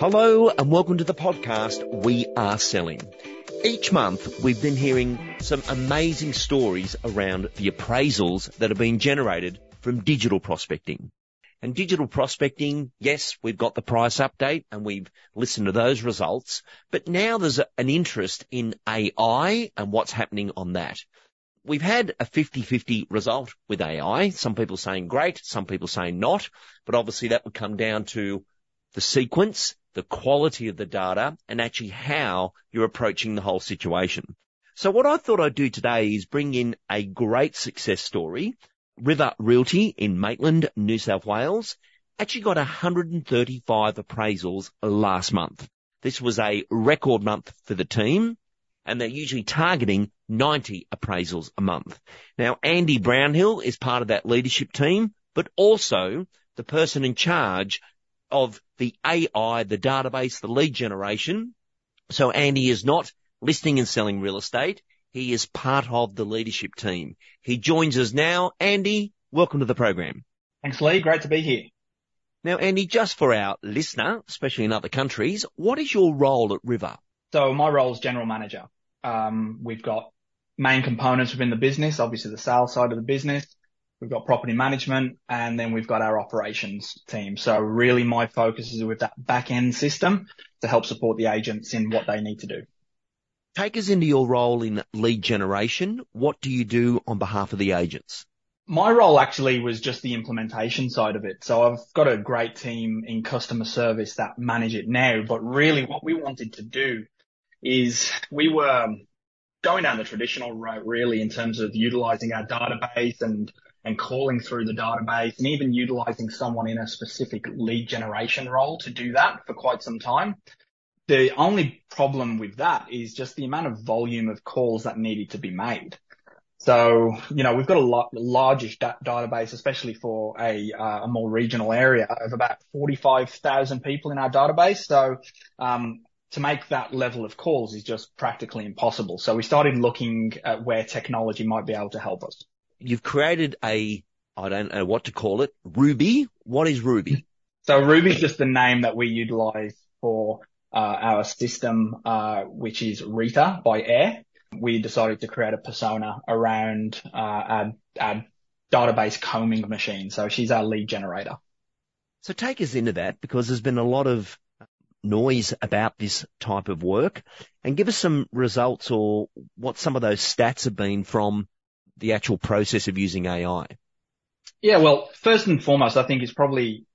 Hello and welcome to the podcast We Are Selling. Each month we've been hearing some amazing stories around the appraisals that have been generated from digital prospecting. And digital prospecting, yes, we've got the price update and we've listened to those results, but now there's an interest in AI and what's happening on that. We've had a 50-50 result with AI. Some people saying great, some people saying not, but obviously that would come down to the sequence, the quality of the data, and actually how you're approaching the whole situation. So what I thought I'd do today is bring in a great success story. River Realty in Maitland, New South Wales, actually got 135 appraisals last month. This was a record month for the team, and they're usually targeting 90 appraisals a month. Now, Andy Brownhill is part of that leadership team, but also the person in charge of the AI, the database, the lead generation. So Andy is not listing and selling real estate. He is part of the leadership team. He joins us now. Andy, welcome to the program. Thanks, Lee. Great to be here. Now, Andy, just for our listener, especially in other countries, what is your role at River? So my role is general manager. Um, we've got main components within the business, obviously the sales side of the business. We've got property management and then we've got our operations team. So really my focus is with that back end system to help support the agents in what they need to do. Take us into your role in lead generation. What do you do on behalf of the agents? My role actually was just the implementation side of it. So I've got a great team in customer service that manage it now, but really what we wanted to do is we were going down the traditional route really in terms of utilizing our database and and calling through the database and even utilizing someone in a specific lead generation role to do that for quite some time. The only problem with that is just the amount of volume of calls that needed to be made. So, you know, we've got a lot, largish da- database, especially for a, uh, a more regional area of about 45,000 people in our database. So, um, to make that level of calls is just practically impossible. So we started looking at where technology might be able to help us you've created a, I don't know what to call it, Ruby. What is Ruby? So Ruby is just the name that we utilize for uh, our system, uh, which is Rita by Air. We decided to create a persona around uh, our, our database combing machine. So she's our lead generator. So take us into that because there's been a lot of noise about this type of work and give us some results or what some of those stats have been from the actual process of using AI? Yeah, well, first and foremost, I think it's probably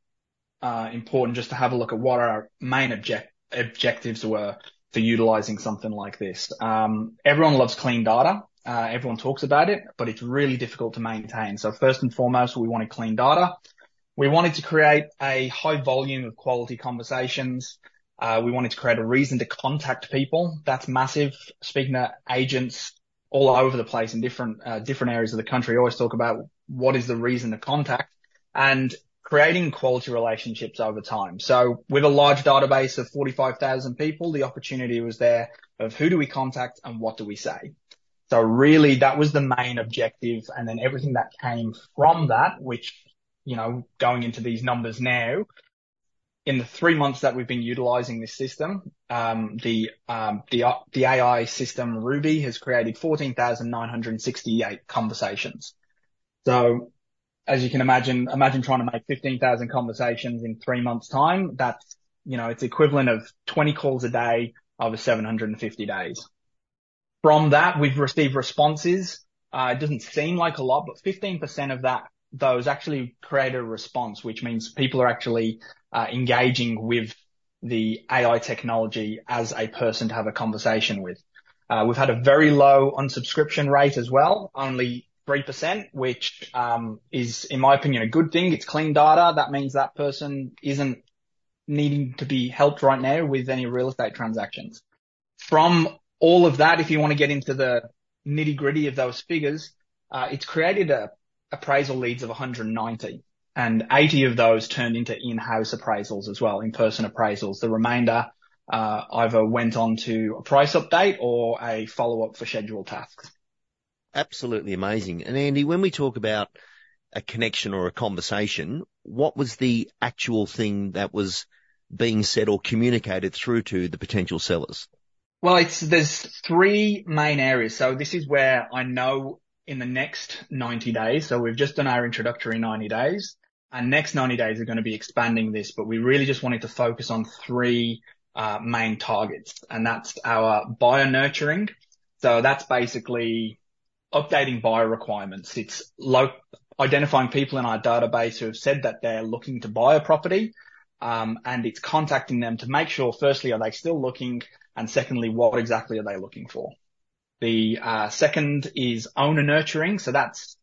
uh, important just to have a look at what our main object- objectives were for utilizing something like this. Um, everyone loves clean data. Uh, everyone talks about it, but it's really difficult to maintain. So first and foremost, we wanted clean data. We wanted to create a high volume of quality conversations. Uh, we wanted to create a reason to contact people. That's massive. Speaking to agents, all over the place in different uh, different areas of the country. always talk about what is the reason to contact and creating quality relationships over time. So with a large database of 45,000 people, the opportunity was there of who do we contact and what do we say. So really that was the main objective. And then everything that came from that, which, you know, going into these numbers now, in the three months that we've been utilizing this system, um, the, um, the, uh, the AI system Ruby has created 14,968 conversations. So as you can imagine, imagine trying to make 15,000 conversations in three months time. That's, you know, it's equivalent of 20 calls a day over 750 days. From that, we've received responses. Uh, it doesn't seem like a lot, but 15% of that those actually create a response, which means people are actually uh, engaging with the AI technology as a person to have a conversation with. Uh, we've had a very low unsubscription rate as well, only 3%, which um, is, in my opinion, a good thing. It's clean data. That means that person isn't needing to be helped right now with any real estate transactions. From all of that, if you want to get into the nitty gritty of those figures, uh, it's created a appraisal leads of 190 and 80 of those turned into in-house appraisals as well, in-person appraisals. The remainder uh, either went on to a price update or a follow-up for scheduled tasks. Absolutely amazing. And Andy, when we talk about a connection or a conversation, what was the actual thing that was being said or communicated through to the potential sellers? Well, it's, there's three main areas. So this is where I know in the next 90 days. So we've just done our introductory 90 days. Our next 90 days are going to be expanding this, but we really just wanted to focus on three uh, main targets, and that's our buyer nurturing. So that's basically updating buyer requirements. It's lo- identifying people in our database who have said that they're looking to buy a property, um, and it's contacting them to make sure, firstly, are they still looking, and secondly, what exactly are they looking for? The uh, second is owner nurturing. So that's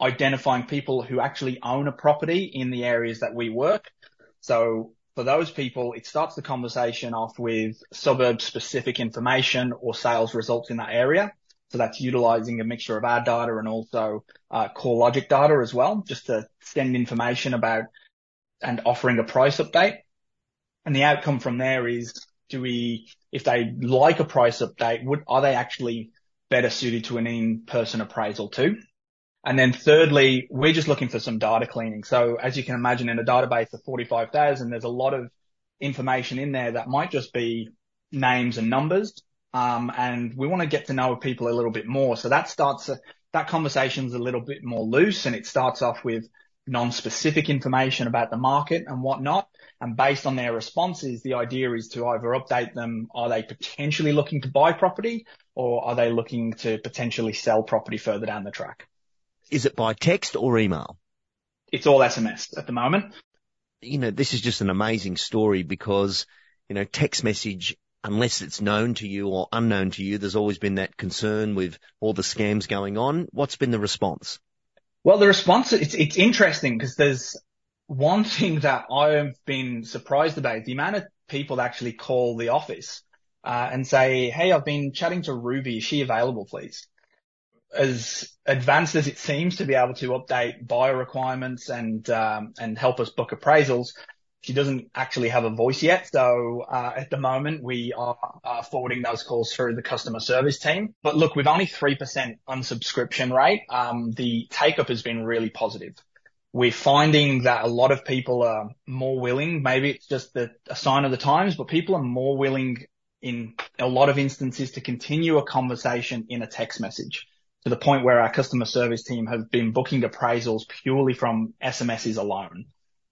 identifying people who actually own a property in the areas that we work. So for those people, it starts the conversation off with suburb specific information or sales results in that area. So that's utilizing a mixture of our data and also uh, CoreLogic data as well, just to send information about and offering a price update. And the outcome from there is do we, if they like a price update, would, are they actually better suited to an in-person appraisal too? And then thirdly, we're just looking for some data cleaning. So as you can imagine in a database of 45,000, there's a lot of information in there that might just be names and numbers. Um, and we want to get to know people a little bit more. So that starts, that conversation's a little bit more loose and it starts off with non-specific information about the market and whatnot. And based on their responses, the idea is to either update them. Are they potentially looking to buy property or are they looking to potentially sell property further down the track? Is it by text or email? It's all SMS at the moment. You know, this is just an amazing story because, you know, text message, unless it's known to you or unknown to you, there's always been that concern with all the scams going on. What's been the response? Well, the response, it's, it's interesting because there's one thing that I've been surprised about is the amount of people that actually call the office uh, and say, Hey, I've been chatting to Ruby. Is she available, please? As advanced as it seems to be able to update buyer requirements and, um, and help us book appraisals, she doesn't actually have a voice yet. So, uh, at the moment we are uh, forwarding those calls through the customer service team. But look, with only 3% unsubscription rate, um, the take up has been really positive. We're finding that a lot of people are more willing. Maybe it's just the, a sign of the times, but people are more willing in a lot of instances to continue a conversation in a text message to the point where our customer service team have been booking appraisals purely from SMSs alone.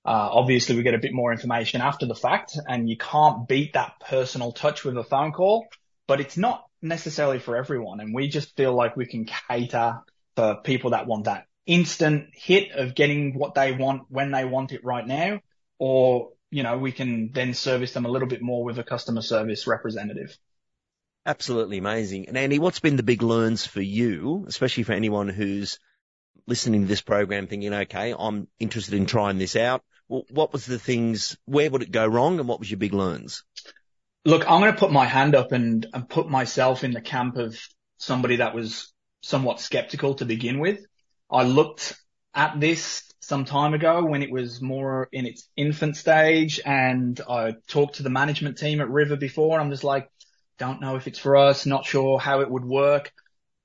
Uh, obviously we get a bit more information after the fact and you can't beat that personal touch with a phone call, but it's not necessarily for everyone. And we just feel like we can cater for people that want that instant hit of getting what they want when they want it right now, or, you know, we can then service them a little bit more with a customer service representative. Absolutely amazing. And Andy, what's been the big learns for you, especially for anyone who's listening to this program thinking, okay, I'm interested in trying this out. Well, what was the things, where would it go wrong and what was your big learns? Look, I'm going to put my hand up and, and put myself in the camp of somebody that was somewhat skeptical to begin with. I looked at this some time ago when it was more in its infant stage and I talked to the management team at River before and I'm just like, don't know if it's for us, not sure how it would work.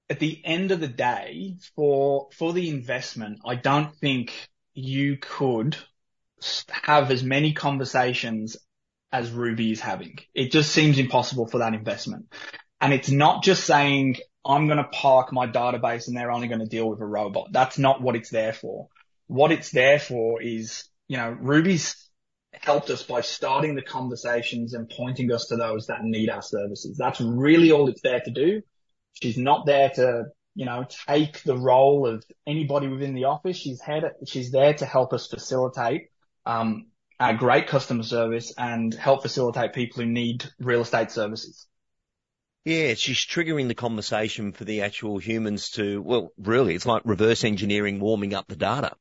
At the end of the day, for, for the investment, I don't think you could have as many conversations as Ruby is having. It just seems impossible for that investment. And it's not just saying, I'm going to park my database and they're only going to deal with a robot. That's not what it's there for. What it's there for is, you know, Ruby's helped us by starting the conversations and pointing us to those that need our services. That's really all it's there to do. She's not there to, you know, take the role of anybody within the office. She's head, she's there to help us facilitate, um, our great customer service and help facilitate people who need real estate services. Yeah, she's triggering the conversation for the actual humans to, well, really, it's like reverse engineering warming up the data.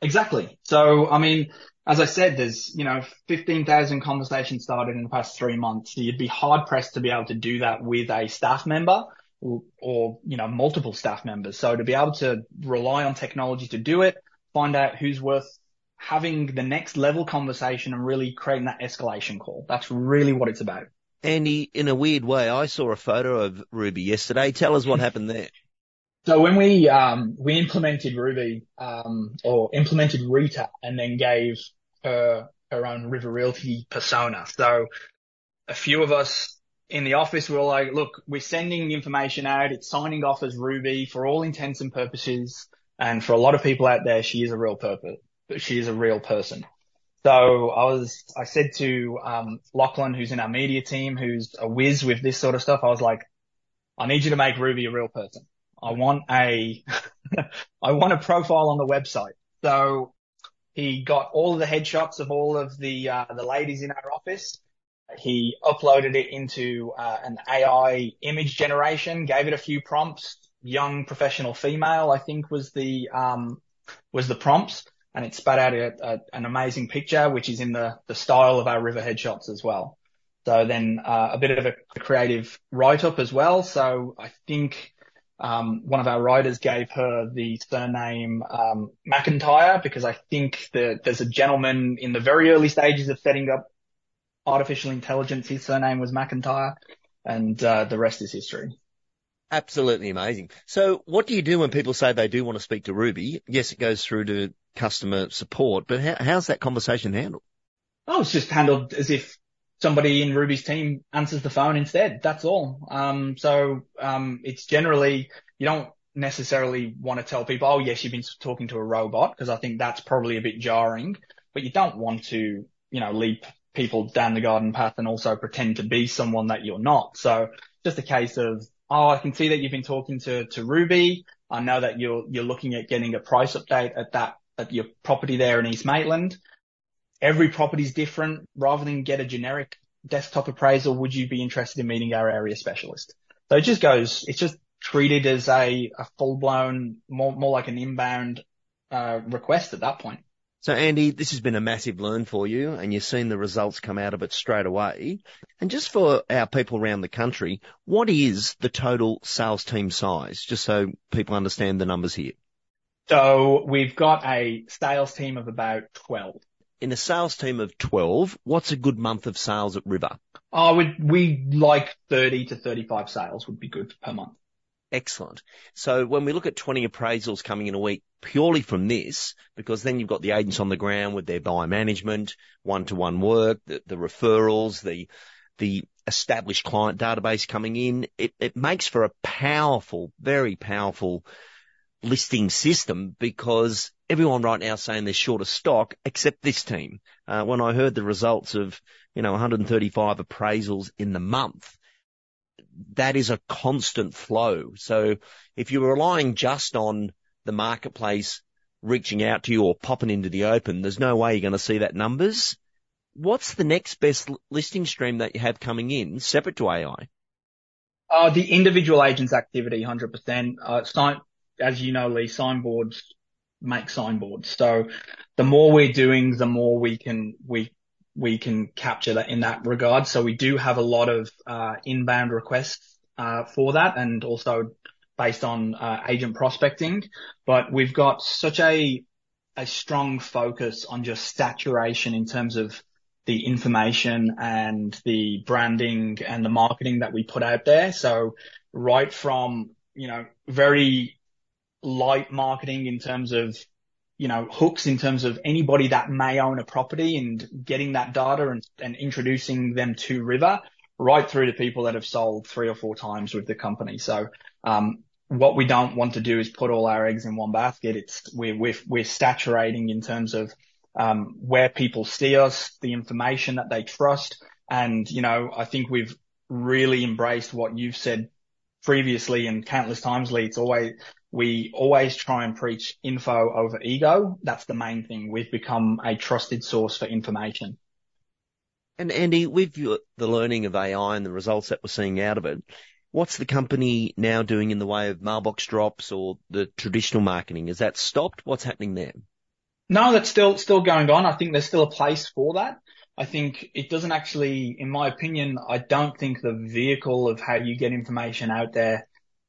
Exactly. So, I mean, as I said, there's, you know, 15,000 conversations started in the past three months. You'd be hard pressed to be able to do that with a staff member or, or, you know, multiple staff members. So to be able to rely on technology to do it, find out who's worth having the next level conversation and really creating that escalation call. That's really what it's about. Andy, in a weird way, I saw a photo of Ruby yesterday. Tell us what happened there. So when we um, we implemented Ruby um, or implemented Rita and then gave her her own River Realty persona. So a few of us in the office were like, look, we're sending information out. It's signing off as Ruby for all intents and purposes. And for a lot of people out there, she is a real purpose. But she is a real person. So I was, I said to, um, Lachlan, who's in our media team, who's a whiz with this sort of stuff. I was like, I need you to make Ruby a real person. I want a, I want a profile on the website. So he got all of the headshots of all of the, uh, the ladies in our office. He uploaded it into, uh, an AI image generation, gave it a few prompts. Young professional female, I think was the, um, was the prompts and it spat out an amazing picture, which is in the, the style of our river headshots as well. So then uh, a bit of a creative write-up as well. So I think um, one of our writers gave her the surname um, McIntyre because I think that there's a gentleman in the very early stages of setting up artificial intelligence. His surname was McIntyre, and uh, the rest is history. Absolutely amazing. So what do you do when people say they do want to speak to Ruby? Yes, it goes through to customer support, but how, how's that conversation handled? Oh, it's just handled as if somebody in Ruby's team answers the phone instead. That's all. Um, so, um, it's generally, you don't necessarily want to tell people, oh yes, you've been talking to a robot, because I think that's probably a bit jarring, but you don't want to, you know, leap people down the garden path and also pretend to be someone that you're not. So just a case of, oh, I can see that you've been talking to, to Ruby. I know that you're, you're looking at getting a price update at that at your property there in East Maitland. Every property is different. Rather than get a generic desktop appraisal, would you be interested in meeting our area specialist? So it just goes, it's just treated as a, a full blown, more, more like an inbound, uh, request at that point. So Andy, this has been a massive learn for you and you've seen the results come out of it straight away. And just for our people around the country, what is the total sales team size? Just so people understand the numbers here. So we've got a sales team of about 12. In a sales team of 12, what's a good month of sales at River? Oh, we, we like 30 to 35 sales would be good per month. Excellent. So when we look at 20 appraisals coming in a week purely from this, because then you've got the agents on the ground with their buyer management, one-to-one work, the, the referrals, the, the established client database coming in, it, it makes for a powerful, very powerful listing system because everyone right now is saying they're short of stock except this team. Uh, when I heard the results of, you know, 135 appraisals in the month, that is a constant flow. So if you're relying just on the marketplace reaching out to you or popping into the open, there's no way you're going to see that numbers. What's the next best listing stream that you have coming in separate to AI? Uh, the individual agent's activity, 100%. Uh, sign, as you know, Lee, signboards make signboards. So the more we're doing, the more we can, we, we can capture that in that regard. So we do have a lot of, uh, inbound requests, uh, for that and also based on, uh, agent prospecting, but we've got such a, a strong focus on just saturation in terms of the information and the branding and the marketing that we put out there. So right from, you know, very light marketing in terms of, you know, hooks in terms of anybody that may own a property and getting that data and, and introducing them to River right through to people that have sold three or four times with the company. So, um, what we don't want to do is put all our eggs in one basket. It's we're, we're, we're saturating in terms of, um, where people see us, the information that they trust. And, you know, I think we've really embraced what you've said previously and countless times, Lee. It's always, we always try and preach info over ego. That's the main thing. We've become a trusted source for information. And Andy, with the learning of AI and the results that we're seeing out of it, what's the company now doing in the way of mailbox drops or the traditional marketing? Is that stopped? What's happening there? No, that's still, still going on. I think there's still a place for that. I think it doesn't actually, in my opinion, I don't think the vehicle of how you get information out there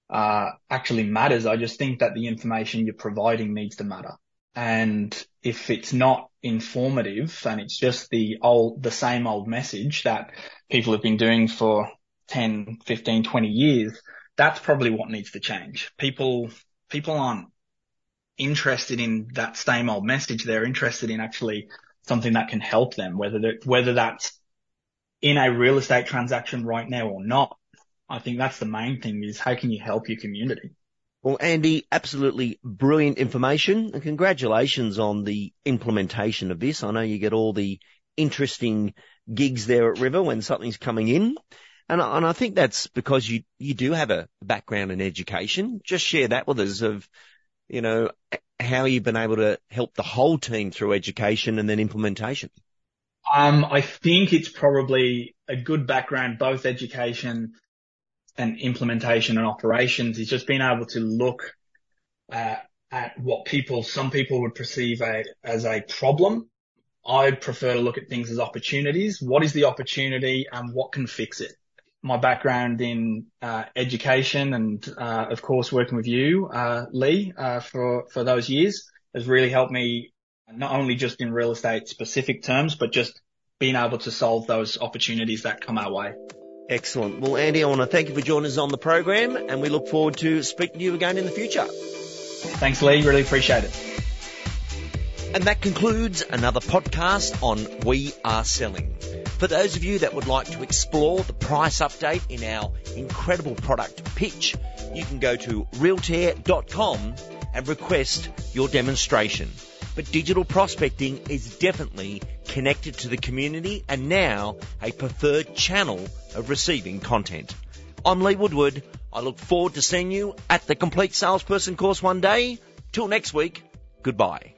uh, actually matters. I just think that the information you're providing needs to matter. And if it's not informative and it's just the old, the same old message that people have been doing for 10, 15, 20 years, that's probably what needs to change. People, people aren't interested in that same old message. They're interested in actually something that can help them, whether whether that's in a real estate transaction right now or not. I think that's the main thing is how can you help your community? Well, Andy, absolutely brilliant information and congratulations on the implementation of this. I know you get all the interesting gigs there at River when something's coming in. And, and I think that's because you, you do have a background in education. Just share that with us of, you know, how you've been able to help the whole team through education and then implementation. Um, I think it's probably a good background, both education and implementation and operations is just being able to look uh, at what people, some people would perceive a, as a problem. I prefer to look at things as opportunities. What is the opportunity and what can fix it? My background in uh, education and, uh, of course, working with you, uh, Lee, uh, for for those years has really helped me not only just in real estate specific terms, but just being able to solve those opportunities that come our way. Excellent. Well, Andy, I want to thank you for joining us on the program and we look forward to speaking to you again in the future. Thanks, Lee. Really appreciate it. And that concludes another podcast on We Are Selling. For those of you that would like to explore the price update in our incredible product pitch, you can go to realtair.com and request your demonstration. But digital prospecting is definitely connected to the community and now a preferred channel of receiving content. I'm Lee Woodward. I look forward to seeing you at the Complete Salesperson course one day. Till next week, goodbye.